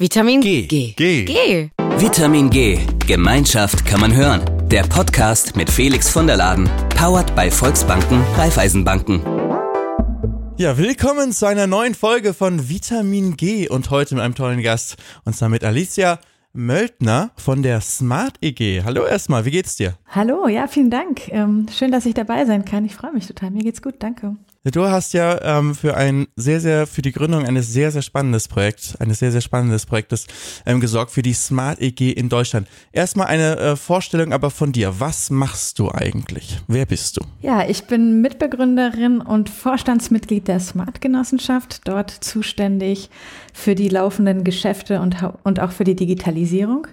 Vitamin G. G. G. G. Vitamin G. Gemeinschaft kann man hören. Der Podcast mit Felix von der Laden. Powered bei Volksbanken, Raiffeisenbanken. Ja, willkommen zu einer neuen Folge von Vitamin G und heute mit einem tollen Gast und zwar mit Alicia Möldner von der Smart EG. Hallo erstmal, wie geht's dir? Hallo, ja, vielen Dank. Ähm, schön, dass ich dabei sein kann. Ich freue mich total. Mir geht's gut, danke. Du hast ja ähm, für ein sehr, sehr, für die Gründung eines sehr, sehr spannendes Projekt, eines sehr, sehr spannendes Projektes ähm, gesorgt für die Smart EG in Deutschland. Erstmal eine äh, Vorstellung aber von dir. Was machst du eigentlich? Wer bist du? Ja, ich bin Mitbegründerin und Vorstandsmitglied der Smart Genossenschaft, dort zuständig für die laufenden Geschäfte und, und auch für die Digitalisierung.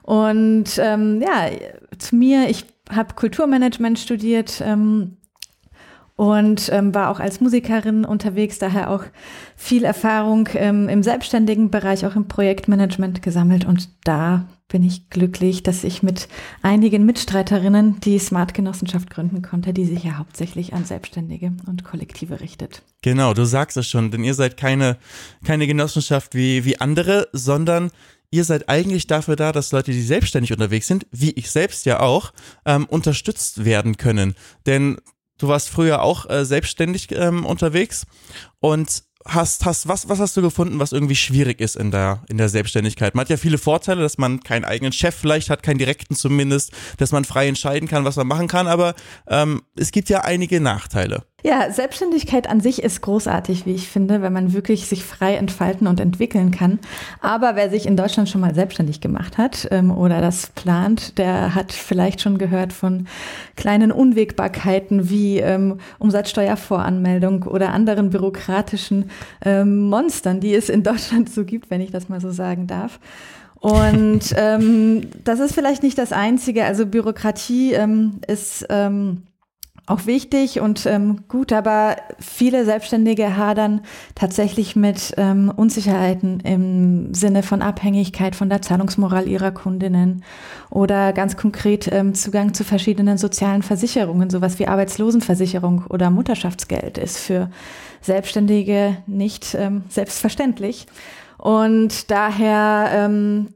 Und ähm, ja, zu mir, ich habe Kulturmanagement studiert. Ähm, und ähm, war auch als Musikerin unterwegs, daher auch viel Erfahrung ähm, im selbstständigen Bereich, auch im Projektmanagement gesammelt. Und da bin ich glücklich, dass ich mit einigen Mitstreiterinnen die Smart Genossenschaft gründen konnte, die sich ja hauptsächlich an Selbstständige und Kollektive richtet. Genau, du sagst es schon, denn ihr seid keine, keine Genossenschaft wie, wie andere, sondern ihr seid eigentlich dafür da, dass Leute, die selbstständig unterwegs sind, wie ich selbst ja auch, ähm, unterstützt werden können. Denn Du warst früher auch äh, selbstständig ähm, unterwegs und hast, hast, was, was hast du gefunden, was irgendwie schwierig ist in der, in der Selbstständigkeit? Man hat ja viele Vorteile, dass man keinen eigenen Chef vielleicht hat, keinen direkten zumindest, dass man frei entscheiden kann, was man machen kann, aber ähm, es gibt ja einige Nachteile. Ja, Selbstständigkeit an sich ist großartig, wie ich finde, wenn man wirklich sich frei entfalten und entwickeln kann. Aber wer sich in Deutschland schon mal selbstständig gemacht hat ähm, oder das plant, der hat vielleicht schon gehört von kleinen Unwägbarkeiten wie ähm, Umsatzsteuervoranmeldung oder anderen bürokratischen ähm, Monstern, die es in Deutschland so gibt, wenn ich das mal so sagen darf. Und ähm, das ist vielleicht nicht das Einzige. Also Bürokratie ähm, ist ähm, auch wichtig und ähm, gut, aber viele Selbstständige hadern tatsächlich mit ähm, Unsicherheiten im Sinne von Abhängigkeit von der Zahlungsmoral ihrer Kundinnen oder ganz konkret ähm, Zugang zu verschiedenen sozialen Versicherungen, sowas wie Arbeitslosenversicherung oder Mutterschaftsgeld ist für Selbstständige nicht ähm, selbstverständlich. Und daher ähm,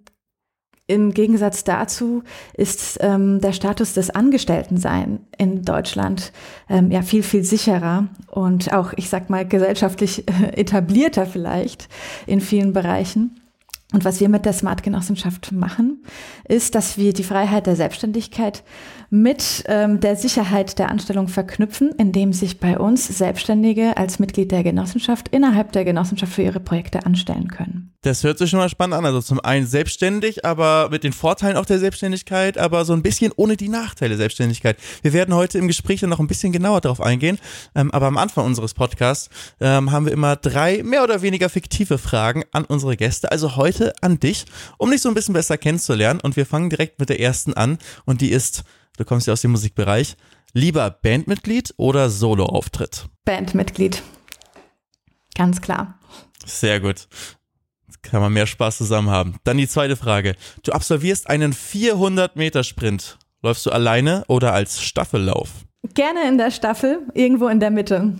im Gegensatz dazu ist ähm, der Status des Angestelltensein in Deutschland ähm, ja viel, viel sicherer und auch, ich sag mal, gesellschaftlich etablierter vielleicht in vielen Bereichen. Und was wir mit der Smart Genossenschaft machen, ist, dass wir die Freiheit der Selbstständigkeit mit ähm, der Sicherheit der Anstellung verknüpfen, indem sich bei uns Selbstständige als Mitglied der Genossenschaft innerhalb der Genossenschaft für ihre Projekte anstellen können. Das hört sich schon mal spannend an. Also zum einen selbstständig, aber mit den Vorteilen auch der Selbstständigkeit, aber so ein bisschen ohne die Nachteile der Selbstständigkeit. Wir werden heute im Gespräch dann noch ein bisschen genauer darauf eingehen. Ähm, aber am Anfang unseres Podcasts ähm, haben wir immer drei mehr oder weniger fiktive Fragen an unsere Gäste. Also heute an dich, um dich so ein bisschen besser kennenzulernen. Und wir fangen direkt mit der ersten an. Und die ist, du kommst ja aus dem Musikbereich, lieber Bandmitglied oder Soloauftritt? Bandmitglied. Ganz klar. Sehr gut kann man mehr Spaß zusammen haben. Dann die zweite Frage. Du absolvierst einen 400 Meter Sprint. Läufst du alleine oder als Staffellauf? Gerne in der Staffel, irgendwo in der Mitte.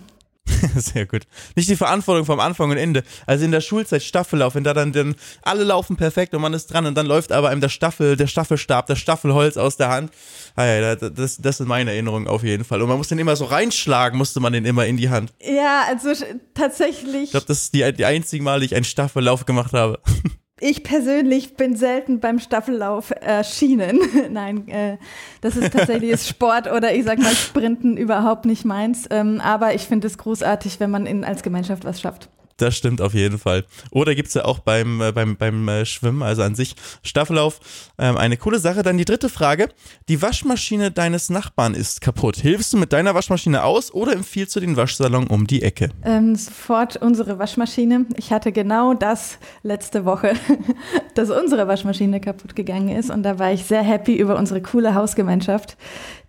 Sehr gut. Nicht die Verantwortung vom Anfang und Ende. Also in der Schulzeit Staffellauf, wenn da dann, dann alle laufen perfekt und man ist dran und dann läuft aber einem der Staffel, der Staffelstab, das Staffelholz aus der Hand. Ah ja, das, das sind meine Erinnerungen auf jeden Fall. Und man muss den immer so reinschlagen, musste man den immer in die Hand. Ja, also tatsächlich. Ich glaube, das ist die, die einzige Mal, die ich einen Staffellauf gemacht habe. Ich persönlich bin selten beim Staffellauf erschienen. Nein, äh, das ist tatsächlich Sport oder ich sag mal Sprinten überhaupt nicht meins. Ähm, aber ich finde es großartig, wenn man in, als Gemeinschaft was schafft. Das stimmt auf jeden Fall. Oder gibt's ja auch beim, äh, beim, beim äh, Schwimmen, also an sich Staffellauf, ähm, eine coole Sache. Dann die dritte Frage. Die Waschmaschine deines Nachbarn ist kaputt. Hilfst du mit deiner Waschmaschine aus oder empfiehlst du den Waschsalon um die Ecke? Ähm, sofort unsere Waschmaschine. Ich hatte genau das letzte Woche, dass unsere Waschmaschine kaputt gegangen ist. Und da war ich sehr happy über unsere coole Hausgemeinschaft,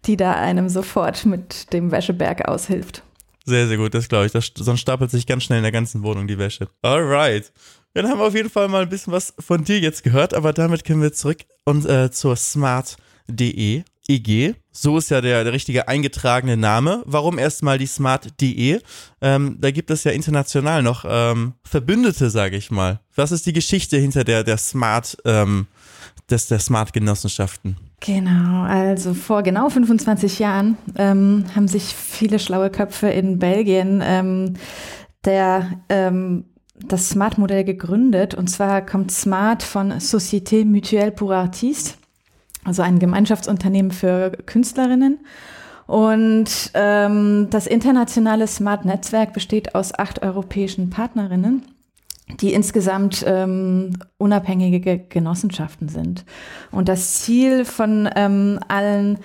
die da einem sofort mit dem Wäscheberg aushilft. Sehr, sehr gut, das glaube ich. Das, sonst stapelt sich ganz schnell in der ganzen Wohnung die Wäsche. Alright. Dann haben wir auf jeden Fall mal ein bisschen was von dir jetzt gehört, aber damit können wir zurück und äh, zur smart.de. EG, so ist ja der, der richtige eingetragene Name. Warum erstmal die Smart.de? Ähm, da gibt es ja international noch ähm, Verbündete, sage ich mal. Was ist die Geschichte hinter der, der Smart, ähm, des, der Smart-Genossenschaften? Genau, also vor genau 25 Jahren ähm, haben sich viele schlaue Köpfe in Belgien ähm, der ähm, das Smart-Modell gegründet. Und zwar kommt Smart von Société Mutuelle pour Artistes, also ein Gemeinschaftsunternehmen für Künstlerinnen. Und ähm, das internationale Smart-Netzwerk besteht aus acht europäischen Partnerinnen, die insgesamt ähm, unabhängige Genossenschaften sind. Und das Ziel von ähm, allen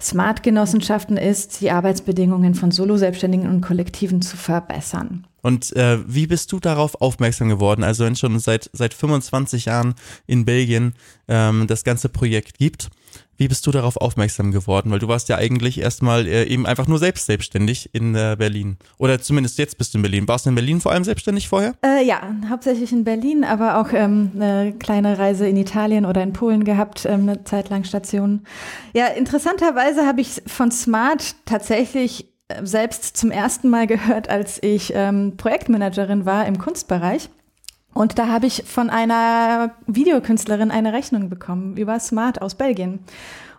Smart-Genossenschaften ist, die Arbeitsbedingungen von Solo-Selbstständigen und Kollektiven zu verbessern. Und äh, wie bist du darauf aufmerksam geworden? Also wenn schon seit, seit 25 Jahren in Belgien ähm, das ganze Projekt gibt, wie bist du darauf aufmerksam geworden? Weil du warst ja eigentlich erstmal äh, eben einfach nur selbst selbstständig in äh, Berlin. Oder zumindest jetzt bist du in Berlin. Warst du in Berlin vor allem selbstständig vorher? Äh, ja, hauptsächlich in Berlin, aber auch ähm, eine kleine Reise in Italien oder in Polen gehabt, ähm, eine Zeit lang Stationen. Ja, interessanterweise habe ich von Smart tatsächlich äh, selbst zum ersten Mal gehört, als ich ähm, Projektmanagerin war im Kunstbereich. Und da habe ich von einer Videokünstlerin eine Rechnung bekommen über Smart aus Belgien.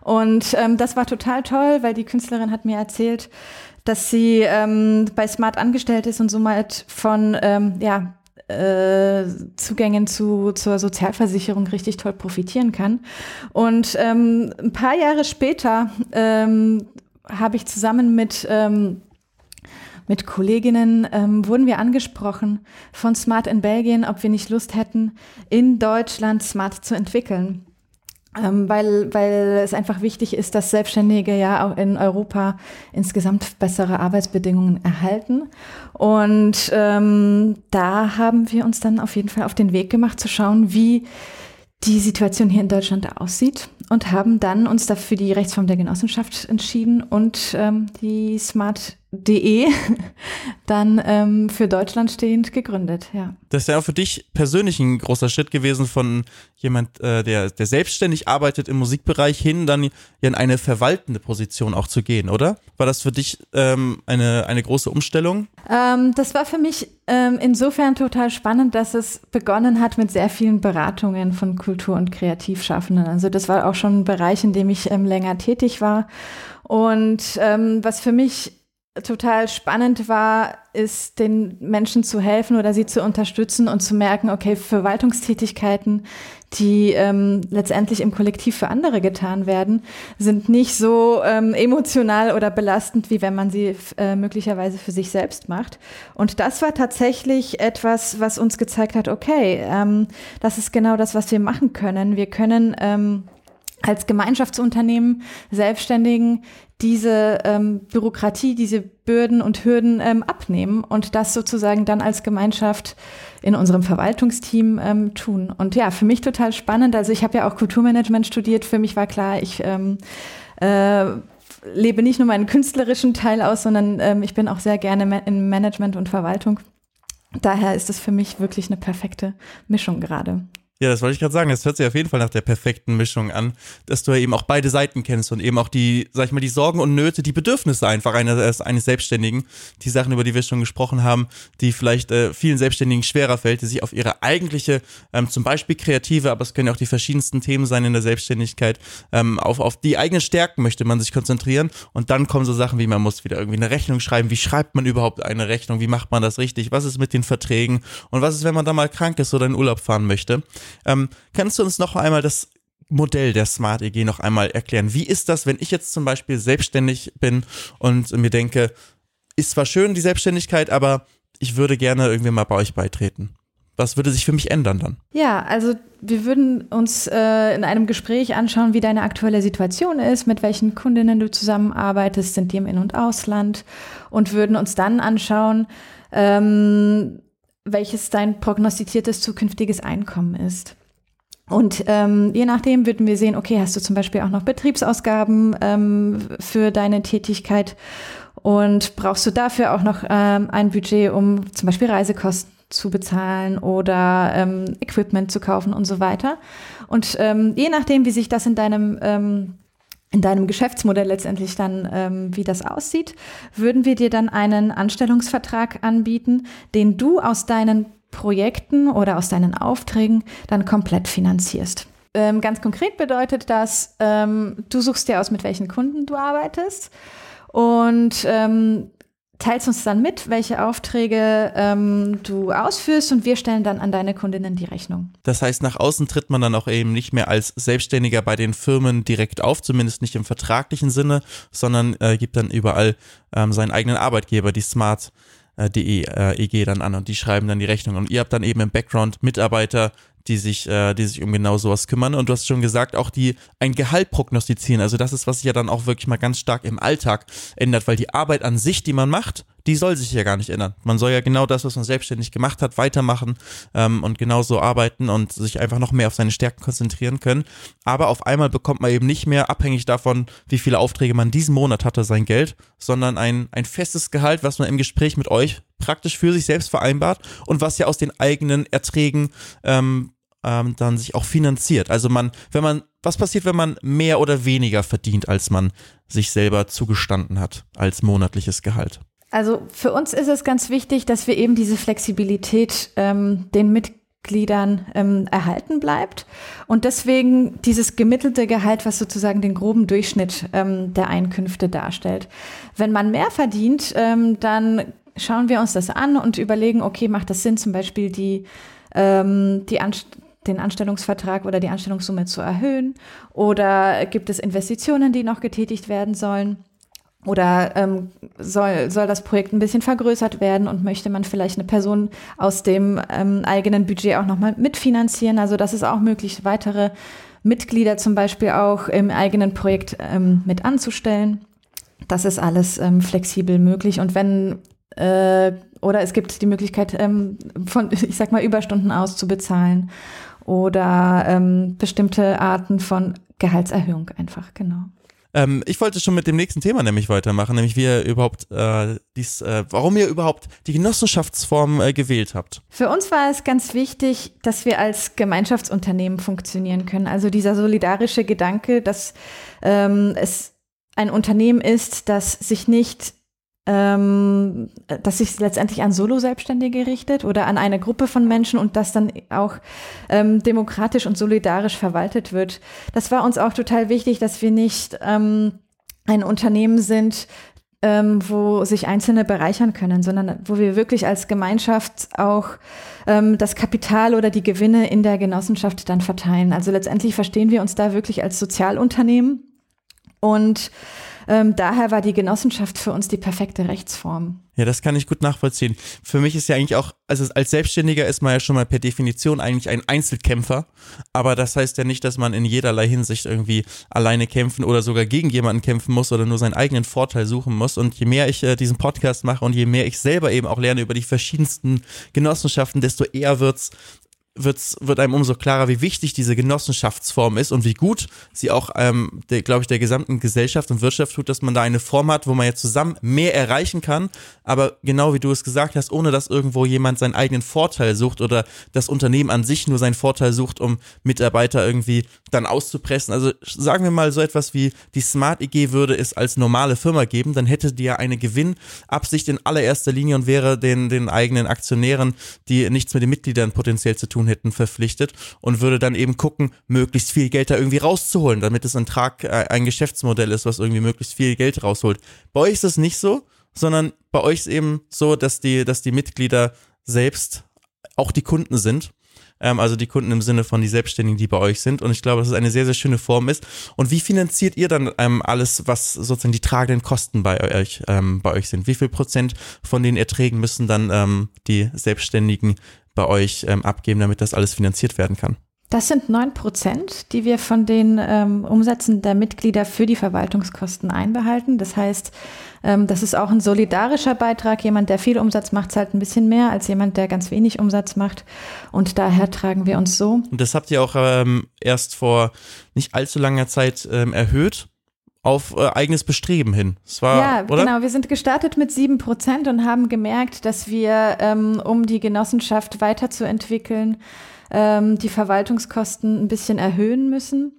Und ähm, das war total toll, weil die Künstlerin hat mir erzählt, dass sie ähm, bei Smart angestellt ist und somit von ähm, ja, äh, Zugängen zu, zur Sozialversicherung richtig toll profitieren kann. Und ähm, ein paar Jahre später ähm, habe ich zusammen mit ähm, mit Kolleginnen ähm, wurden wir angesprochen von Smart in Belgien, ob wir nicht Lust hätten, in Deutschland Smart zu entwickeln. Ähm, weil, weil es einfach wichtig ist, dass Selbstständige ja auch in Europa insgesamt bessere Arbeitsbedingungen erhalten. Und ähm, da haben wir uns dann auf jeden Fall auf den Weg gemacht, zu schauen, wie die Situation hier in Deutschland aussieht und haben dann uns dafür die Rechtsform der Genossenschaft entschieden und ähm, die Smart.de dann ähm, für Deutschland stehend gegründet. Ja. Das ist ja auch für dich persönlich ein großer Schritt gewesen von jemand, äh, der, der selbstständig arbeitet im Musikbereich hin, dann in eine verwaltende Position auch zu gehen, oder? War das für dich ähm, eine, eine große Umstellung? Ähm, das war für mich ähm, insofern total spannend, dass es begonnen hat mit sehr vielen Beratungen von Kultur- und Kreativschaffenden. Also das war auch schon ein Bereich, in dem ich ähm, länger tätig war. Und ähm, was für mich total spannend war, ist den Menschen zu helfen oder sie zu unterstützen und zu merken, okay, Verwaltungstätigkeiten, die ähm, letztendlich im Kollektiv für andere getan werden, sind nicht so ähm, emotional oder belastend, wie wenn man sie äh, möglicherweise für sich selbst macht. Und das war tatsächlich etwas, was uns gezeigt hat, okay, ähm, das ist genau das, was wir machen können. Wir können ähm, als Gemeinschaftsunternehmen Selbstständigen diese ähm, Bürokratie, diese Bürden und Hürden ähm, abnehmen und das sozusagen dann als Gemeinschaft in unserem Verwaltungsteam ähm, tun. Und ja, für mich total spannend. Also ich habe ja auch Kulturmanagement studiert. Für mich war klar, ich ähm, äh, lebe nicht nur meinen künstlerischen Teil aus, sondern ähm, ich bin auch sehr gerne in Management und Verwaltung. Daher ist es für mich wirklich eine perfekte Mischung gerade. Ja, das wollte ich gerade sagen. Das hört sich auf jeden Fall nach der perfekten Mischung an, dass du ja eben auch beide Seiten kennst und eben auch die, sag ich mal, die Sorgen und Nöte, die Bedürfnisse einfach eines, eines Selbstständigen, die Sachen, über die wir schon gesprochen haben, die vielleicht äh, vielen Selbstständigen schwerer fällt, die sich auf ihre eigentliche, ähm, zum Beispiel kreative, aber es können ja auch die verschiedensten Themen sein in der Selbstständigkeit, ähm, auf, auf die eigenen Stärken möchte man sich konzentrieren. Und dann kommen so Sachen wie, man muss wieder irgendwie eine Rechnung schreiben, wie schreibt man überhaupt eine Rechnung, wie macht man das richtig, was ist mit den Verträgen? Und was ist, wenn man da mal krank ist oder in Urlaub fahren möchte. Ähm, kannst du uns noch einmal das Modell der Smart EG noch einmal erklären? Wie ist das, wenn ich jetzt zum Beispiel selbstständig bin und mir denke, ist zwar schön die Selbstständigkeit, aber ich würde gerne irgendwie mal bei euch beitreten? Was würde sich für mich ändern dann? Ja, also wir würden uns äh, in einem Gespräch anschauen, wie deine aktuelle Situation ist, mit welchen Kundinnen du zusammenarbeitest, sind die im In- und Ausland und würden uns dann anschauen, ähm, welches dein prognostiziertes zukünftiges Einkommen ist. Und ähm, je nachdem würden wir sehen, okay, hast du zum Beispiel auch noch Betriebsausgaben ähm, für deine Tätigkeit und brauchst du dafür auch noch ähm, ein Budget, um zum Beispiel Reisekosten zu bezahlen oder ähm, Equipment zu kaufen und so weiter. Und ähm, je nachdem, wie sich das in deinem ähm, in deinem Geschäftsmodell letztendlich dann, ähm, wie das aussieht, würden wir dir dann einen Anstellungsvertrag anbieten, den du aus deinen Projekten oder aus deinen Aufträgen dann komplett finanzierst. Ähm, ganz konkret bedeutet das, ähm, du suchst dir aus, mit welchen Kunden du arbeitest und ähm, teilst uns dann mit, welche Aufträge ähm, du ausführst und wir stellen dann an deine Kundinnen die Rechnung. Das heißt, nach außen tritt man dann auch eben nicht mehr als Selbstständiger bei den Firmen direkt auf, zumindest nicht im vertraglichen Sinne, sondern äh, gibt dann überall ähm, seinen eigenen Arbeitgeber, die Smart. Äh, die äh, EG dann an und die schreiben dann die Rechnung. Und ihr habt dann eben im Background Mitarbeiter, die sich, äh, die sich um genau sowas kümmern. Und du hast schon gesagt, auch die ein Gehalt prognostizieren. Also das ist, was sich ja dann auch wirklich mal ganz stark im Alltag ändert, weil die Arbeit an sich, die man macht, die soll sich ja gar nicht ändern. Man soll ja genau das, was man selbstständig gemacht hat, weitermachen ähm, und genauso arbeiten und sich einfach noch mehr auf seine Stärken konzentrieren können. Aber auf einmal bekommt man eben nicht mehr abhängig davon, wie viele Aufträge man diesen Monat hatte, sein Geld, sondern ein, ein festes Gehalt, was man im Gespräch mit euch praktisch für sich selbst vereinbart und was ja aus den eigenen Erträgen ähm, ähm, dann sich auch finanziert. Also man, wenn man, was passiert, wenn man mehr oder weniger verdient, als man sich selber zugestanden hat als monatliches Gehalt? Also für uns ist es ganz wichtig, dass wir eben diese Flexibilität ähm, den Mitgliedern ähm, erhalten bleibt und deswegen dieses gemittelte Gehalt, was sozusagen den groben Durchschnitt ähm, der Einkünfte darstellt. Wenn man mehr verdient, ähm, dann schauen wir uns das an und überlegen, okay, macht das Sinn, zum Beispiel die, ähm, die Anst den Anstellungsvertrag oder die Anstellungssumme zu erhöhen? Oder gibt es Investitionen, die noch getätigt werden sollen? Oder ähm, soll, soll das Projekt ein bisschen vergrößert werden und möchte man vielleicht eine Person aus dem ähm, eigenen Budget auch nochmal mitfinanzieren? Also das ist auch möglich, weitere Mitglieder zum Beispiel auch im eigenen Projekt ähm, mit anzustellen. Das ist alles ähm, flexibel möglich. Und wenn äh, oder es gibt die Möglichkeit, ähm, von, ich sag mal, Überstunden auszubezahlen oder ähm, bestimmte Arten von Gehaltserhöhung einfach, genau. Ähm, ich wollte schon mit dem nächsten Thema nämlich weitermachen, nämlich wie ihr überhaupt äh, dies, äh, warum ihr überhaupt die Genossenschaftsform äh, gewählt habt. Für uns war es ganz wichtig, dass wir als Gemeinschaftsunternehmen funktionieren können. Also dieser solidarische Gedanke, dass ähm, es ein Unternehmen ist, das sich nicht ähm, dass sich letztendlich an Solo-Selbstständige richtet oder an eine Gruppe von Menschen und das dann auch ähm, demokratisch und solidarisch verwaltet wird. Das war uns auch total wichtig, dass wir nicht ähm, ein Unternehmen sind, ähm, wo sich Einzelne bereichern können, sondern wo wir wirklich als Gemeinschaft auch ähm, das Kapital oder die Gewinne in der Genossenschaft dann verteilen. Also letztendlich verstehen wir uns da wirklich als Sozialunternehmen und ähm, daher war die Genossenschaft für uns die perfekte Rechtsform. Ja, das kann ich gut nachvollziehen. Für mich ist ja eigentlich auch, also als Selbstständiger ist man ja schon mal per Definition eigentlich ein Einzelkämpfer, aber das heißt ja nicht, dass man in jederlei Hinsicht irgendwie alleine kämpfen oder sogar gegen jemanden kämpfen muss oder nur seinen eigenen Vorteil suchen muss. Und je mehr ich äh, diesen Podcast mache und je mehr ich selber eben auch lerne über die verschiedensten Genossenschaften, desto eher wird's wird's, wird einem umso klarer, wie wichtig diese Genossenschaftsform ist und wie gut sie auch, ähm, glaube ich, der gesamten Gesellschaft und Wirtschaft tut, dass man da eine Form hat, wo man jetzt zusammen mehr erreichen kann, aber genau wie du es gesagt hast, ohne dass irgendwo jemand seinen eigenen Vorteil sucht oder das Unternehmen an sich nur seinen Vorteil sucht, um Mitarbeiter irgendwie dann auszupressen. Also sagen wir mal so etwas wie die Smart EG würde es als normale Firma geben, dann hätte die ja eine Gewinnabsicht in allererster Linie und wäre den, den eigenen Aktionären, die nichts mit den Mitgliedern potenziell zu tun tun hätten, verpflichtet und würde dann eben gucken, möglichst viel Geld da irgendwie rauszuholen, damit es ein Trag, äh, ein Geschäftsmodell ist, was irgendwie möglichst viel Geld rausholt. Bei euch ist es nicht so, sondern bei euch ist eben so, dass die, dass die Mitglieder selbst auch die Kunden sind ähm, also die Kunden im Sinne von die Selbstständigen, die bei euch sind. Und ich glaube, dass es eine sehr, sehr schöne Form ist. Und wie finanziert ihr dann ähm, alles, was sozusagen die tragenden Kosten bei euch, ähm, bei euch sind? Wie viel Prozent von den Erträgen müssen dann ähm, die Selbstständigen bei euch ähm, abgeben, damit das alles finanziert werden kann? Das sind neun Prozent, die wir von den ähm, Umsätzen der Mitglieder für die Verwaltungskosten einbehalten. Das heißt, ähm, das ist auch ein solidarischer Beitrag. Jemand, der viel Umsatz macht, zahlt ein bisschen mehr als jemand, der ganz wenig Umsatz macht. Und daher tragen wir uns so. Und das habt ihr auch ähm, erst vor nicht allzu langer Zeit ähm, erhöht auf äh, eigenes Bestreben hin. Es war, ja, oder? genau. Wir sind gestartet mit sieben Prozent und haben gemerkt, dass wir, ähm, um die Genossenschaft weiterzuentwickeln, ähm, die Verwaltungskosten ein bisschen erhöhen müssen.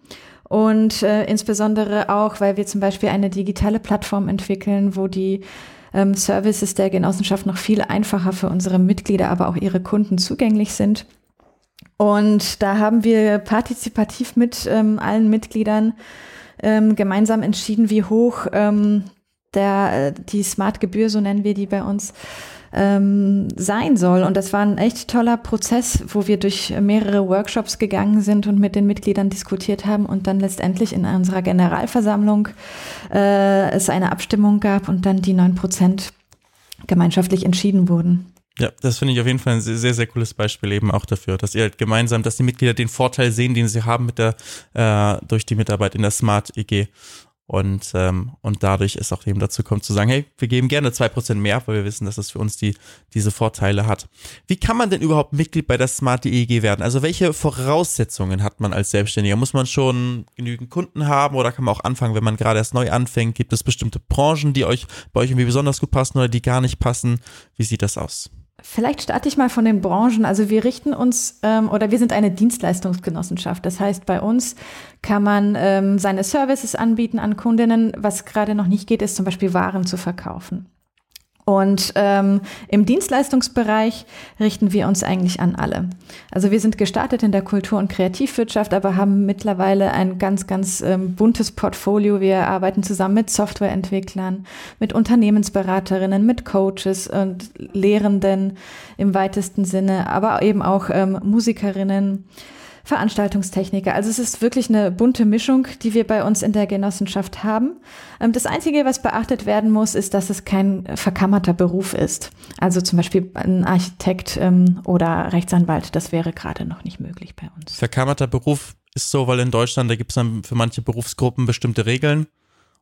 Und äh, insbesondere auch, weil wir zum Beispiel eine digitale Plattform entwickeln, wo die ähm, Services der Genossenschaft noch viel einfacher für unsere Mitglieder, aber auch ihre Kunden zugänglich sind. Und da haben wir partizipativ mit ähm, allen Mitgliedern ähm, gemeinsam entschieden, wie hoch ähm, der, äh, die Smart-Gebühr, so nennen wir die bei uns, ähm, sein soll. Und das war ein echt toller Prozess, wo wir durch mehrere Workshops gegangen sind und mit den Mitgliedern diskutiert haben und dann letztendlich in unserer Generalversammlung äh, es eine Abstimmung gab und dann die neun Prozent gemeinschaftlich entschieden wurden. Ja, das finde ich auf jeden Fall ein sehr, sehr cooles Beispiel eben auch dafür, dass ihr halt gemeinsam, dass die Mitglieder den Vorteil sehen, den sie haben mit der, äh, durch die Mitarbeit in der Smart EG. Und, ähm, und dadurch ist auch eben dazu kommt zu sagen, hey, wir geben gerne zwei Prozent mehr, weil wir wissen, dass es für uns die, diese Vorteile hat. Wie kann man denn überhaupt Mitglied bei der Smart EEG werden? Also welche Voraussetzungen hat man als Selbstständiger? Muss man schon genügend Kunden haben oder kann man auch anfangen, wenn man gerade erst neu anfängt? Gibt es bestimmte Branchen, die euch bei euch irgendwie besonders gut passen oder die gar nicht passen? Wie sieht das aus? Vielleicht starte ich mal von den Branchen. Also wir richten uns ähm, oder wir sind eine Dienstleistungsgenossenschaft. Das heißt, bei uns kann man ähm, seine Services anbieten an Kundinnen. Was gerade noch nicht geht, ist zum Beispiel Waren zu verkaufen. Und ähm, im Dienstleistungsbereich richten wir uns eigentlich an alle. Also wir sind gestartet in der Kultur- und Kreativwirtschaft, aber haben mittlerweile ein ganz, ganz ähm, buntes Portfolio. Wir arbeiten zusammen mit Softwareentwicklern, mit Unternehmensberaterinnen, mit Coaches und Lehrenden im weitesten Sinne, aber eben auch ähm, Musikerinnen. Veranstaltungstechniker. Also es ist wirklich eine bunte Mischung, die wir bei uns in der Genossenschaft haben. Ähm, das Einzige, was beachtet werden muss, ist, dass es kein verkammerter Beruf ist. Also zum Beispiel ein Architekt ähm, oder Rechtsanwalt, das wäre gerade noch nicht möglich bei uns. Verkammerter Beruf ist so, weil in Deutschland, da gibt es dann für manche Berufsgruppen bestimmte Regeln.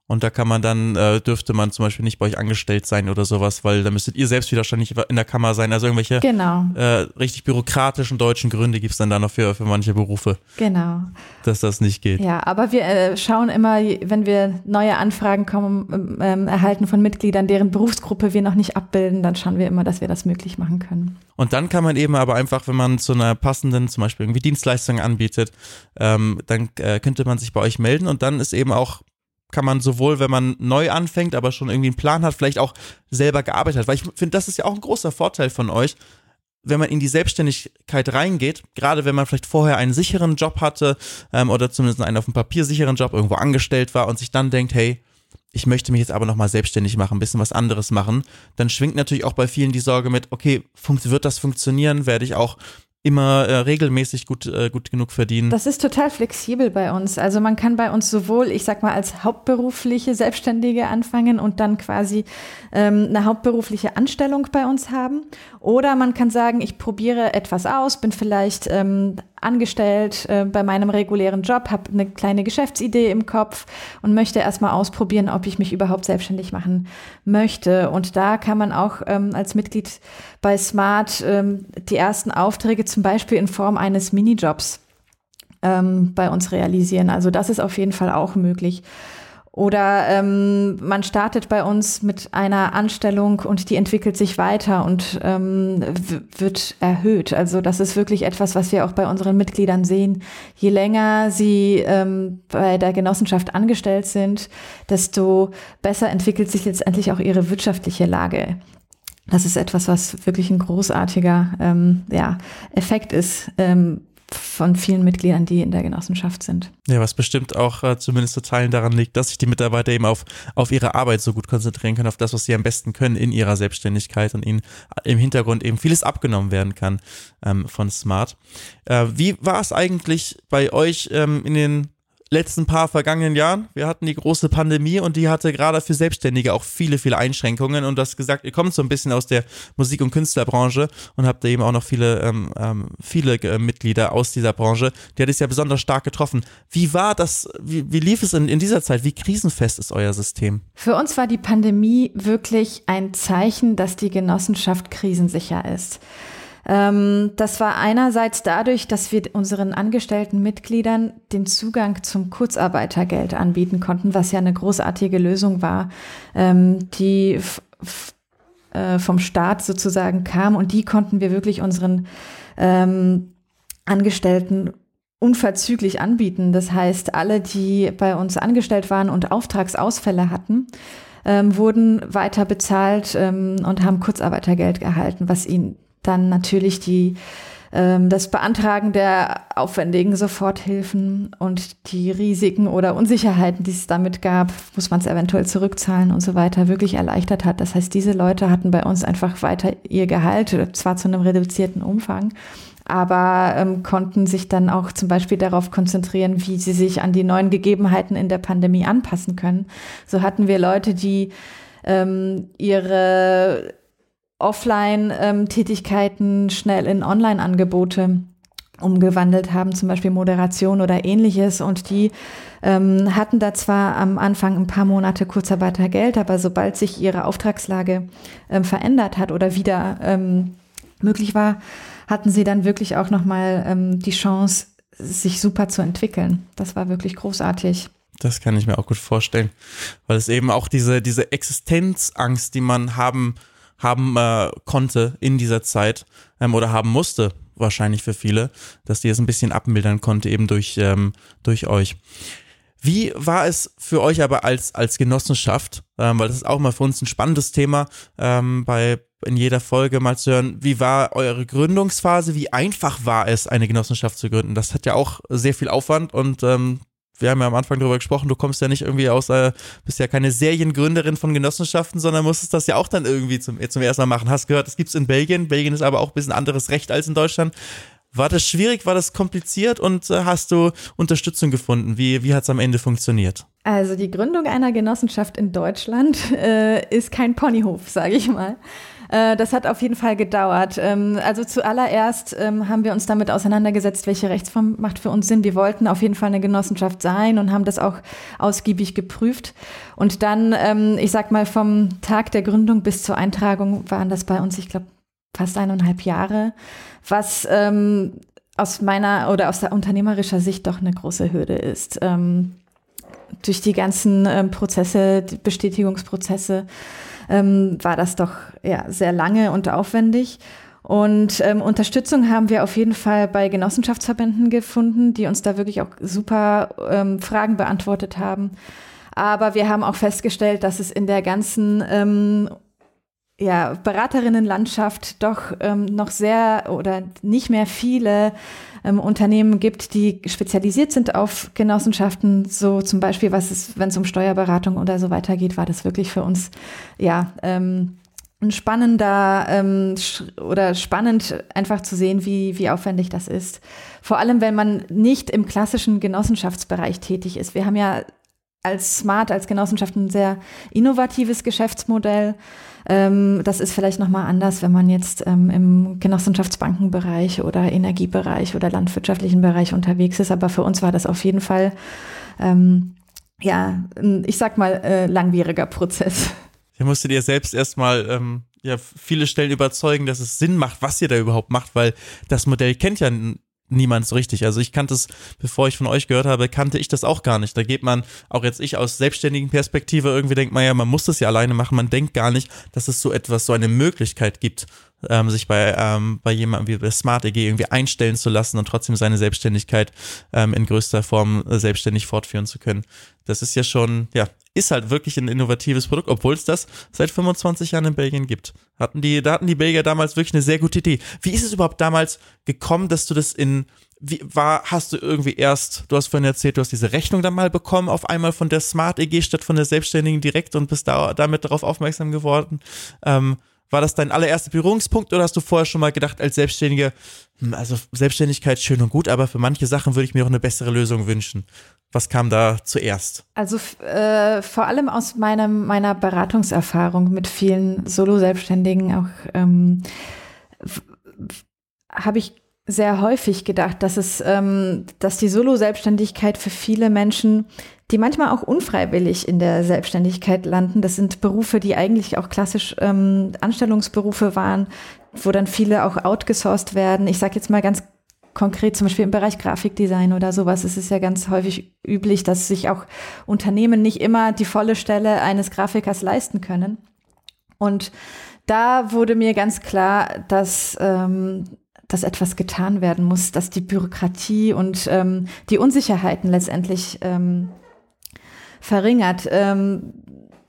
Und da kann man dann, äh, dürfte man zum Beispiel nicht bei euch angestellt sein oder sowas, weil da müsstet ihr selbst wahrscheinlich in der Kammer sein. Also irgendwelche genau. äh, richtig bürokratischen deutschen Gründe gibt es dann da noch für, für manche Berufe. Genau. Dass das nicht geht. Ja, aber wir äh, schauen immer, wenn wir neue Anfragen kommen, ähm, erhalten von Mitgliedern, deren Berufsgruppe wir noch nicht abbilden, dann schauen wir immer, dass wir das möglich machen können. Und dann kann man eben aber einfach, wenn man zu einer passenden, zum Beispiel irgendwie Dienstleistung anbietet, ähm, dann äh, könnte man sich bei euch melden und dann ist eben auch kann man sowohl, wenn man neu anfängt, aber schon irgendwie einen Plan hat, vielleicht auch selber gearbeitet hat. Weil ich finde, das ist ja auch ein großer Vorteil von euch, wenn man in die Selbstständigkeit reingeht, gerade wenn man vielleicht vorher einen sicheren Job hatte ähm, oder zumindest einen auf dem Papier sicheren Job irgendwo angestellt war und sich dann denkt, hey, ich möchte mich jetzt aber nochmal selbstständig machen, ein bisschen was anderes machen, dann schwingt natürlich auch bei vielen die Sorge mit, okay, wird das funktionieren? Werde ich auch immer äh, regelmäßig gut, äh, gut genug verdienen. Das ist total flexibel bei uns. Also man kann bei uns sowohl, ich sag mal, als hauptberufliche Selbstständige anfangen und dann quasi ähm, eine hauptberufliche Anstellung bei uns haben. Oder man kann sagen, ich probiere etwas aus, bin vielleicht ähm, angestellt äh, bei meinem regulären Job, habe eine kleine Geschäftsidee im Kopf und möchte erstmal ausprobieren, ob ich mich überhaupt selbstständig machen möchte. Und da kann man auch ähm, als Mitglied bei Smart ähm, die ersten Aufträge zum Beispiel in Form eines Minijobs ähm, bei uns realisieren. Also das ist auf jeden Fall auch möglich. Oder ähm, man startet bei uns mit einer Anstellung und die entwickelt sich weiter und ähm, wird erhöht. Also das ist wirklich etwas, was wir auch bei unseren Mitgliedern sehen. Je länger sie ähm, bei der Genossenschaft angestellt sind, desto besser entwickelt sich letztendlich auch ihre wirtschaftliche Lage. Das ist etwas, was wirklich ein großartiger ähm, ja, Effekt ist, ähm, von vielen Mitgliedern, die in der Genossenschaft sind. Ja, was bestimmt auch äh, zumindest zu Teilen daran liegt, dass sich die Mitarbeiter eben auf, auf ihre Arbeit so gut konzentrieren können, auf das, was sie am besten können in ihrer Selbstständigkeit und ihnen im Hintergrund eben vieles abgenommen werden kann ähm, von Smart. Äh, wie war es eigentlich bei euch ähm, in den letzten paar vergangenen Jahren. Wir hatten die große Pandemie und die hatte gerade für Selbstständige auch viele, viele Einschränkungen. Und du hast gesagt, ihr kommt so ein bisschen aus der Musik- und Künstlerbranche und habt eben auch noch viele, ähm, ähm, viele äh, Mitglieder aus dieser Branche. Die hat es ja besonders stark getroffen. Wie war das, wie, wie lief es in, in dieser Zeit? Wie krisenfest ist euer System? Für uns war die Pandemie wirklich ein Zeichen, dass die Genossenschaft krisensicher ist. Ähm, das war einerseits dadurch, dass wir unseren angestellten Mitgliedern den Zugang zum Kurzarbeitergeld anbieten konnten, was ja eine großartige Lösung war, ähm, die äh, vom Staat sozusagen kam und die konnten wir wirklich unseren ähm, Angestellten unverzüglich anbieten. Das heißt, alle, die bei uns angestellt waren und Auftragsausfälle hatten, ähm, wurden weiter bezahlt ähm, und haben Kurzarbeitergeld erhalten, was ihnen dann natürlich die ähm, das Beantragen der aufwendigen Soforthilfen und die Risiken oder Unsicherheiten, die es damit gab, muss man es eventuell zurückzahlen und so weiter, wirklich erleichtert hat. Das heißt, diese Leute hatten bei uns einfach weiter ihr Gehalt, zwar zu einem reduzierten Umfang, aber ähm, konnten sich dann auch zum Beispiel darauf konzentrieren, wie sie sich an die neuen Gegebenheiten in der Pandemie anpassen können. So hatten wir Leute, die ähm, ihre Offline-Tätigkeiten schnell in Online-Angebote umgewandelt haben, zum Beispiel Moderation oder ähnliches. Und die ähm, hatten da zwar am Anfang ein paar Monate Kurzarbeitergeld, aber sobald sich ihre Auftragslage ähm, verändert hat oder wieder ähm, möglich war, hatten sie dann wirklich auch nochmal ähm, die Chance, sich super zu entwickeln. Das war wirklich großartig. Das kann ich mir auch gut vorstellen, weil es eben auch diese, diese Existenzangst, die man haben haben äh, konnte in dieser Zeit ähm, oder haben musste, wahrscheinlich für viele, dass die es ein bisschen abmildern konnte, eben durch, ähm, durch euch. Wie war es für euch aber als, als Genossenschaft, ähm, weil das ist auch mal für uns ein spannendes Thema, ähm, bei, in jeder Folge mal zu hören, wie war eure Gründungsphase, wie einfach war es, eine Genossenschaft zu gründen? Das hat ja auch sehr viel Aufwand und ähm, wir haben ja am Anfang darüber gesprochen, du kommst ja nicht irgendwie aus, äh, bist ja keine Seriengründerin von Genossenschaften, sondern musstest das ja auch dann irgendwie zum, zum ersten Mal machen. Hast gehört, das gibt es in Belgien. Belgien ist aber auch ein bisschen anderes Recht als in Deutschland. War das schwierig, war das kompliziert und äh, hast du Unterstützung gefunden? Wie, wie hat es am Ende funktioniert? Also die Gründung einer Genossenschaft in Deutschland äh, ist kein Ponyhof, sage ich mal. Äh, das hat auf jeden Fall gedauert. Ähm, also zuallererst ähm, haben wir uns damit auseinandergesetzt, welche Rechtsform macht für uns Sinn. Wir wollten auf jeden Fall eine Genossenschaft sein und haben das auch ausgiebig geprüft. Und dann, ähm, ich sag mal, vom Tag der Gründung bis zur Eintragung waren das bei uns, ich glaube, fast eineinhalb Jahre, was ähm, aus meiner oder aus der unternehmerischer Sicht doch eine große Hürde ist. Ähm, durch die ganzen ähm, Prozesse, die Bestätigungsprozesse, ähm, war das doch ja, sehr lange und aufwendig. Und ähm, Unterstützung haben wir auf jeden Fall bei Genossenschaftsverbänden gefunden, die uns da wirklich auch super ähm, Fragen beantwortet haben. Aber wir haben auch festgestellt, dass es in der ganzen ähm, ja, Beraterinnenlandschaft doch ähm, noch sehr oder nicht mehr viele ähm, Unternehmen gibt, die spezialisiert sind auf Genossenschaften. So zum Beispiel, was es, wenn es um Steuerberatung oder so weiter geht, war das wirklich für uns ja ähm, ein spannender ähm, oder spannend einfach zu sehen, wie, wie aufwendig das ist. Vor allem, wenn man nicht im klassischen Genossenschaftsbereich tätig ist. Wir haben ja als Smart, als Genossenschaft ein sehr innovatives Geschäftsmodell. Ähm, das ist vielleicht nochmal anders, wenn man jetzt ähm, im Genossenschaftsbankenbereich oder Energiebereich oder landwirtschaftlichen Bereich unterwegs ist. Aber für uns war das auf jeden Fall, ähm, ja, ich sag mal, äh, langwieriger Prozess. Ihr musstet ihr selbst erstmal ähm, ja, viele Stellen überzeugen, dass es Sinn macht, was ihr da überhaupt macht, weil das Modell kennt ja niemand so richtig. Also ich kannte es, bevor ich von euch gehört habe, kannte ich das auch gar nicht. Da geht man, auch jetzt ich aus selbstständigen Perspektive, irgendwie denkt man ja, man muss das ja alleine machen. Man denkt gar nicht, dass es so etwas, so eine Möglichkeit gibt, ähm, sich bei, ähm, bei jemandem wie bei Smart EG irgendwie einstellen zu lassen und trotzdem seine Selbstständigkeit ähm, in größter Form selbstständig fortführen zu können. Das ist ja schon, ja, ist halt wirklich ein innovatives Produkt, obwohl es das seit 25 Jahren in Belgien gibt. Hatten die, da hatten die Belgier damals wirklich eine sehr gute Idee. Wie ist es überhaupt damals gekommen, dass du das in, wie war, hast du irgendwie erst, du hast vorhin erzählt, du hast diese Rechnung dann mal bekommen, auf einmal von der Smart EG statt von der Selbstständigen direkt und bist da damit darauf aufmerksam geworden. Ähm, war das dein allererster Berührungspunkt oder hast du vorher schon mal gedacht, als Selbstständige, hm, also Selbstständigkeit schön und gut, aber für manche Sachen würde ich mir auch eine bessere Lösung wünschen? Was kam da zuerst? Also äh, vor allem aus meinem, meiner Beratungserfahrung mit vielen Solo-Selbstständigen auch ähm, habe ich sehr häufig gedacht, dass es, ähm, dass die Solo-Selbstständigkeit für viele Menschen, die manchmal auch unfreiwillig in der Selbstständigkeit landen, das sind Berufe, die eigentlich auch klassisch ähm, Anstellungsberufe waren, wo dann viele auch outgesourced werden. Ich sage jetzt mal ganz konkret zum Beispiel im Bereich Grafikdesign oder sowas ist es ja ganz häufig üblich, dass sich auch Unternehmen nicht immer die volle Stelle eines Grafikers leisten können. Und da wurde mir ganz klar, dass ähm, dass etwas getan werden muss, dass die Bürokratie und ähm, die Unsicherheiten letztendlich ähm, verringert. Ähm,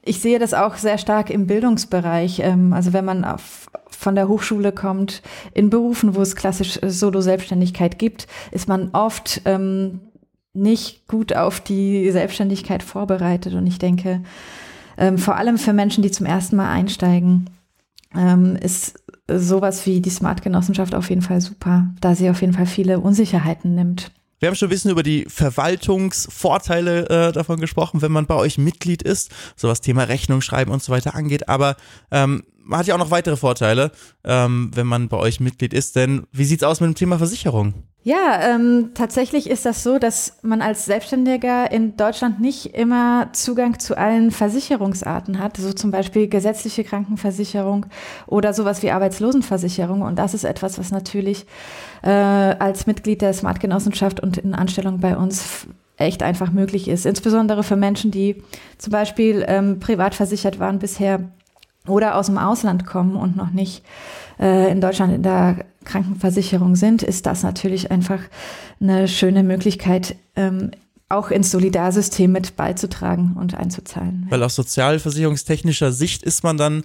ich sehe das auch sehr stark im Bildungsbereich. Ähm, also wenn man auf, von der Hochschule kommt, in Berufen, wo es klassisch Solo-Selbstständigkeit gibt, ist man oft ähm, nicht gut auf die Selbstständigkeit vorbereitet. Und ich denke, ähm, vor allem für Menschen, die zum ersten Mal einsteigen, ist sowas wie die Smart-Genossenschaft auf jeden Fall super, da sie auf jeden Fall viele Unsicherheiten nimmt. Wir haben schon ein bisschen über die Verwaltungsvorteile äh, davon gesprochen, wenn man bei euch Mitglied ist, so was Thema Rechnung schreiben und so weiter angeht. Aber ähm, man hat ja auch noch weitere Vorteile, ähm, wenn man bei euch Mitglied ist. Denn wie sieht's aus mit dem Thema Versicherung? Ja, ähm, tatsächlich ist das so, dass man als Selbstständiger in Deutschland nicht immer Zugang zu allen Versicherungsarten hat, so zum Beispiel gesetzliche Krankenversicherung oder sowas wie Arbeitslosenversicherung. Und das ist etwas, was natürlich äh, als Mitglied der Smart-Genossenschaft und in Anstellung bei uns echt einfach möglich ist. Insbesondere für Menschen, die zum Beispiel ähm, privat versichert waren bisher oder aus dem Ausland kommen und noch nicht äh, in Deutschland in der Krankenversicherung sind, ist das natürlich einfach eine schöne Möglichkeit, ähm, auch ins Solidarsystem mit beizutragen und einzuzahlen. Weil aus sozialversicherungstechnischer Sicht ist man dann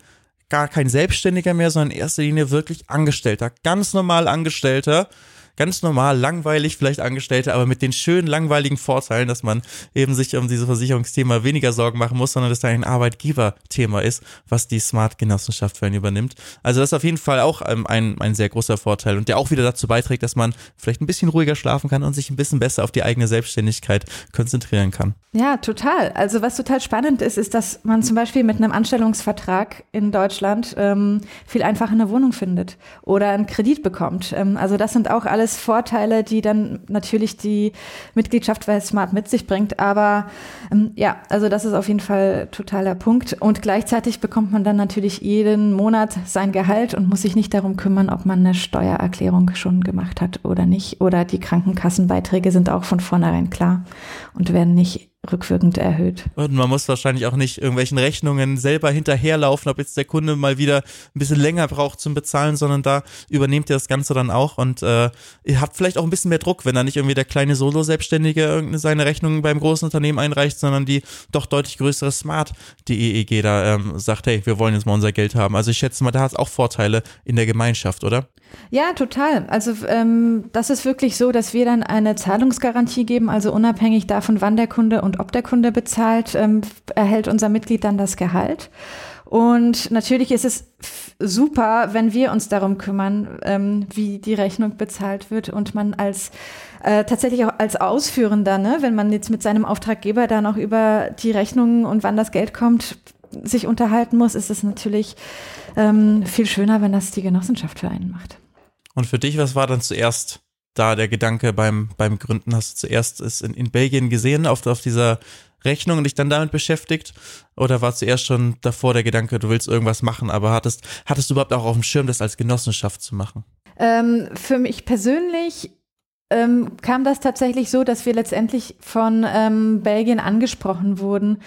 gar kein Selbstständiger mehr, sondern in erster Linie wirklich Angestellter, ganz normal Angestellter ganz normal, langweilig vielleicht Angestellte, aber mit den schönen, langweiligen Vorteilen, dass man eben sich um dieses Versicherungsthema weniger Sorgen machen muss, sondern dass da ein Arbeitgeberthema ist, was die Smart-Genossenschaft für einen übernimmt. Also das ist auf jeden Fall auch ähm, ein, ein sehr großer Vorteil und der auch wieder dazu beiträgt, dass man vielleicht ein bisschen ruhiger schlafen kann und sich ein bisschen besser auf die eigene Selbstständigkeit konzentrieren kann. Ja, total. Also was total spannend ist, ist, dass man zum Beispiel mit einem Anstellungsvertrag in Deutschland ähm, viel einfacher eine Wohnung findet oder einen Kredit bekommt. Ähm, also das sind auch alles alles Vorteile, die dann natürlich die Mitgliedschaft bei Smart mit sich bringt. Aber ähm, ja, also das ist auf jeden Fall totaler Punkt. Und gleichzeitig bekommt man dann natürlich jeden Monat sein Gehalt und muss sich nicht darum kümmern, ob man eine Steuererklärung schon gemacht hat oder nicht. Oder die Krankenkassenbeiträge sind auch von vornherein klar und werden nicht rückwirkend erhöht. Und man muss wahrscheinlich auch nicht irgendwelchen Rechnungen selber hinterherlaufen, ob jetzt der Kunde mal wieder ein bisschen länger braucht zum Bezahlen, sondern da übernehmt ihr das Ganze dann auch und äh, ihr habt vielleicht auch ein bisschen mehr Druck, wenn da nicht irgendwie der kleine Solo-Selbstständige seine Rechnungen beim großen Unternehmen einreicht, sondern die doch deutlich größere Smart, die EEG da ähm, sagt, hey, wir wollen jetzt mal unser Geld haben. Also ich schätze mal, da hat es auch Vorteile in der Gemeinschaft, oder? Ja, total. Also ähm, das ist wirklich so, dass wir dann eine Zahlungsgarantie geben, also unabhängig davon, wann der Kunde und ob der Kunde bezahlt, ähm, erhält unser Mitglied dann das Gehalt. Und natürlich ist es super, wenn wir uns darum kümmern, ähm, wie die Rechnung bezahlt wird und man als äh, tatsächlich auch als Ausführender, ne, wenn man jetzt mit seinem Auftraggeber dann auch über die Rechnungen und wann das Geld kommt, sich unterhalten muss, ist es natürlich ähm, viel schöner, wenn das die Genossenschaft für einen macht. Und für dich, was war dann zuerst da der Gedanke beim, beim Gründen? Hast du zuerst es in, in Belgien gesehen, auf, auf dieser Rechnung und dich dann damit beschäftigt? Oder war zuerst schon davor der Gedanke, du willst irgendwas machen, aber hattest, hattest du überhaupt auch auf dem Schirm, das als Genossenschaft zu machen? Ähm, für mich persönlich ähm, kam das tatsächlich so, dass wir letztendlich von ähm, Belgien angesprochen wurden,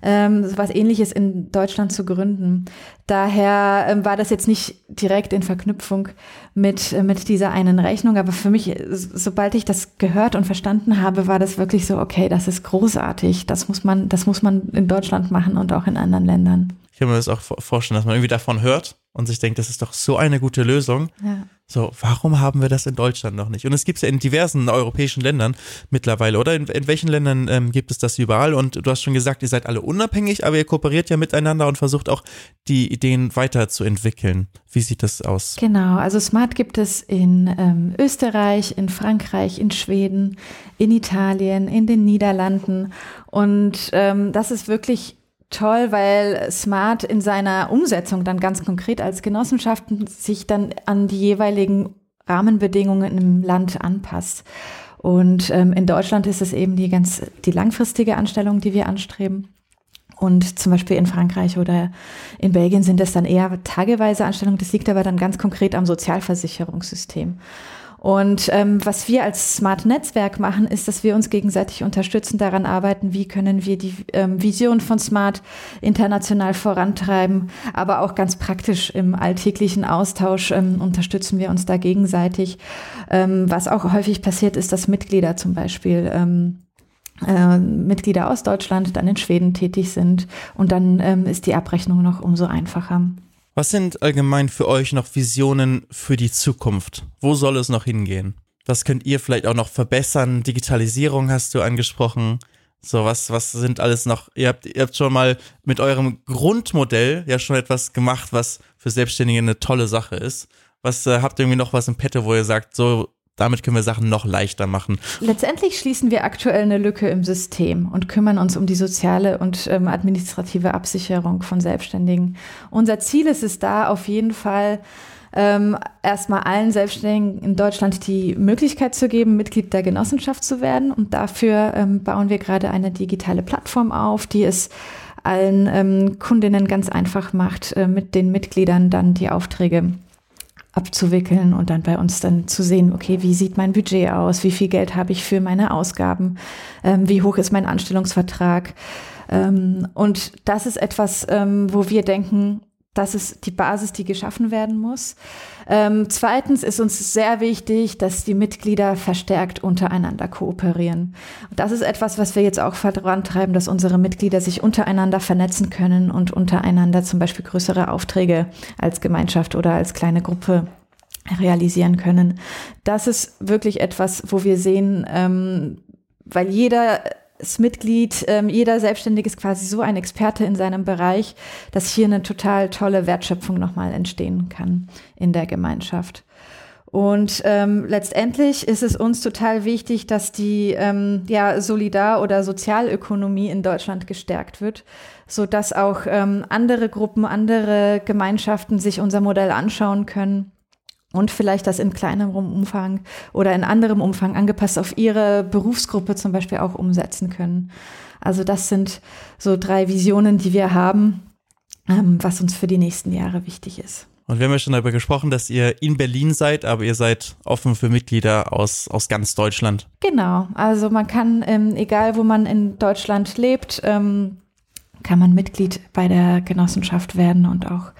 ähm, was ähnliches in Deutschland zu gründen. Daher ähm, war das jetzt nicht direkt in Verknüpfung mit, äh, mit dieser einen Rechnung, aber für mich, sobald ich das gehört und verstanden habe, war das wirklich so, okay, das ist großartig, das muss man, das muss man in Deutschland machen und auch in anderen Ländern. Ich kann mir das auch vorstellen, dass man irgendwie davon hört und sich denkt, das ist doch so eine gute Lösung. Ja. So, warum haben wir das in Deutschland noch nicht? Und es gibt es ja in diversen europäischen Ländern mittlerweile, oder? In, in welchen Ländern ähm, gibt es das überall? Und du hast schon gesagt, ihr seid alle unabhängig, aber ihr kooperiert ja miteinander und versucht auch die Ideen weiterzuentwickeln. Wie sieht das aus? Genau, also Smart gibt es in ähm, Österreich, in Frankreich, in Schweden, in Italien, in den Niederlanden. Und ähm, das ist wirklich toll, weil Smart in seiner Umsetzung dann ganz konkret als Genossenschaften sich dann an die jeweiligen Rahmenbedingungen im Land anpasst. Und ähm, in Deutschland ist es eben die ganz die langfristige Anstellung, die wir anstreben. Und zum Beispiel in Frankreich oder in Belgien sind es dann eher tageweise Anstellungen. Das liegt aber dann ganz konkret am Sozialversicherungssystem. Und ähm, was wir als Smart Netzwerk machen, ist, dass wir uns gegenseitig unterstützen, daran arbeiten, wie können wir die ähm, Vision von Smart international vorantreiben, aber auch ganz praktisch im alltäglichen Austausch ähm, unterstützen wir uns da gegenseitig. Ähm, was auch häufig passiert, ist, dass Mitglieder zum Beispiel ähm, äh, Mitglieder aus Deutschland dann in Schweden tätig sind und dann ähm, ist die Abrechnung noch umso einfacher. Was sind allgemein für euch noch Visionen für die Zukunft? Wo soll es noch hingehen? Was könnt ihr vielleicht auch noch verbessern? Digitalisierung hast du angesprochen. So, was, was sind alles noch? Ihr habt, ihr habt schon mal mit eurem Grundmodell ja schon etwas gemacht, was für Selbstständige eine tolle Sache ist. Was äh, habt ihr irgendwie noch was im Petto, wo ihr sagt, so, damit können wir Sachen noch leichter machen. Letztendlich schließen wir aktuell eine Lücke im System und kümmern uns um die soziale und ähm, administrative Absicherung von Selbstständigen. Unser Ziel ist es da auf jeden Fall, ähm, erstmal allen Selbstständigen in Deutschland die Möglichkeit zu geben, Mitglied der Genossenschaft zu werden. Und dafür ähm, bauen wir gerade eine digitale Plattform auf, die es allen ähm, Kundinnen ganz einfach macht, äh, mit den Mitgliedern dann die Aufträge abzuwickeln und dann bei uns dann zu sehen, okay, wie sieht mein Budget aus, wie viel Geld habe ich für meine Ausgaben, ähm, wie hoch ist mein Anstellungsvertrag. Ähm, und das ist etwas, ähm, wo wir denken, das ist die Basis, die geschaffen werden muss. Ähm, zweitens ist uns sehr wichtig, dass die Mitglieder verstärkt untereinander kooperieren. Und das ist etwas, was wir jetzt auch vorantreiben, dass unsere Mitglieder sich untereinander vernetzen können und untereinander zum Beispiel größere Aufträge als Gemeinschaft oder als kleine Gruppe realisieren können. Das ist wirklich etwas, wo wir sehen, ähm, weil jeder Mitglied, ähm, jeder Selbstständige ist quasi so ein Experte in seinem Bereich, dass hier eine total tolle Wertschöpfung nochmal entstehen kann in der Gemeinschaft. Und ähm, letztendlich ist es uns total wichtig, dass die ähm, ja, Solidar- oder Sozialökonomie in Deutschland gestärkt wird, so dass auch ähm, andere Gruppen, andere Gemeinschaften sich unser Modell anschauen können und vielleicht das in kleinerem Umfang oder in anderem Umfang angepasst auf ihre Berufsgruppe zum Beispiel auch umsetzen können. Also das sind so drei Visionen, die wir haben, ähm, was uns für die nächsten Jahre wichtig ist. Und wir haben ja schon darüber gesprochen, dass ihr in Berlin seid, aber ihr seid offen für Mitglieder aus, aus ganz Deutschland. Genau, also man kann, ähm, egal wo man in Deutschland lebt, ähm, kann man Mitglied bei der Genossenschaft werden und auch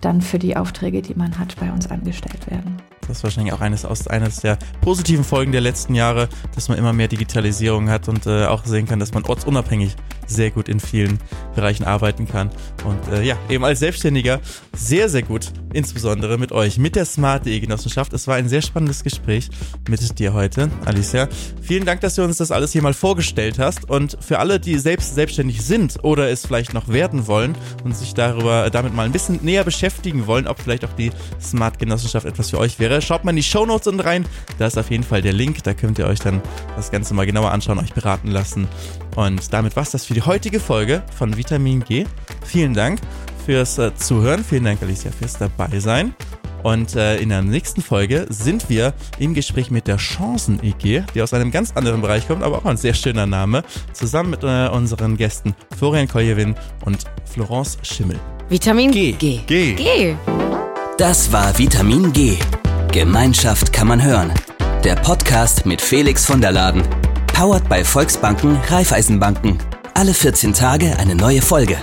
dann für die Aufträge, die man hat, bei uns angestellt werden. Das ist wahrscheinlich auch eines, aus, eines der positiven Folgen der letzten Jahre, dass man immer mehr Digitalisierung hat und äh, auch sehen kann, dass man ortsunabhängig sehr gut in vielen Bereichen arbeiten kann. Und äh, ja, eben als Selbstständiger sehr, sehr gut, insbesondere mit euch, mit der Smart.de Genossenschaft. Es war ein sehr spannendes Gespräch mit dir heute, Alicia. Vielen Dank, dass du uns das alles hier mal vorgestellt hast. Und für alle, die selbst selbstständig sind oder es vielleicht noch werden wollen und sich darüber damit mal ein bisschen näher beschäftigen wollen, ob vielleicht auch die Smart Genossenschaft etwas für euch wäre, wäre, schaut mal in die Shownotes unten rein. Da ist auf jeden Fall der Link. Da könnt ihr euch dann das Ganze mal genauer anschauen, euch beraten lassen. Und damit war es das für die heutige Folge von Vitamin G. Vielen Dank fürs äh, Zuhören. Vielen Dank, Alicia, fürs Dabeisein. Und äh, in der nächsten Folge sind wir im Gespräch mit der Chancen-EG, die aus einem ganz anderen Bereich kommt, aber auch ein sehr schöner Name, zusammen mit äh, unseren Gästen Florian Koljewin und Florence Schimmel. Vitamin G. G. G. G. Das war Vitamin G Gemeinschaft kann man hören. Der Podcast mit Felix von der Laden. Powered bei Volksbanken, Raiffeisenbanken. Alle 14 Tage eine neue Folge.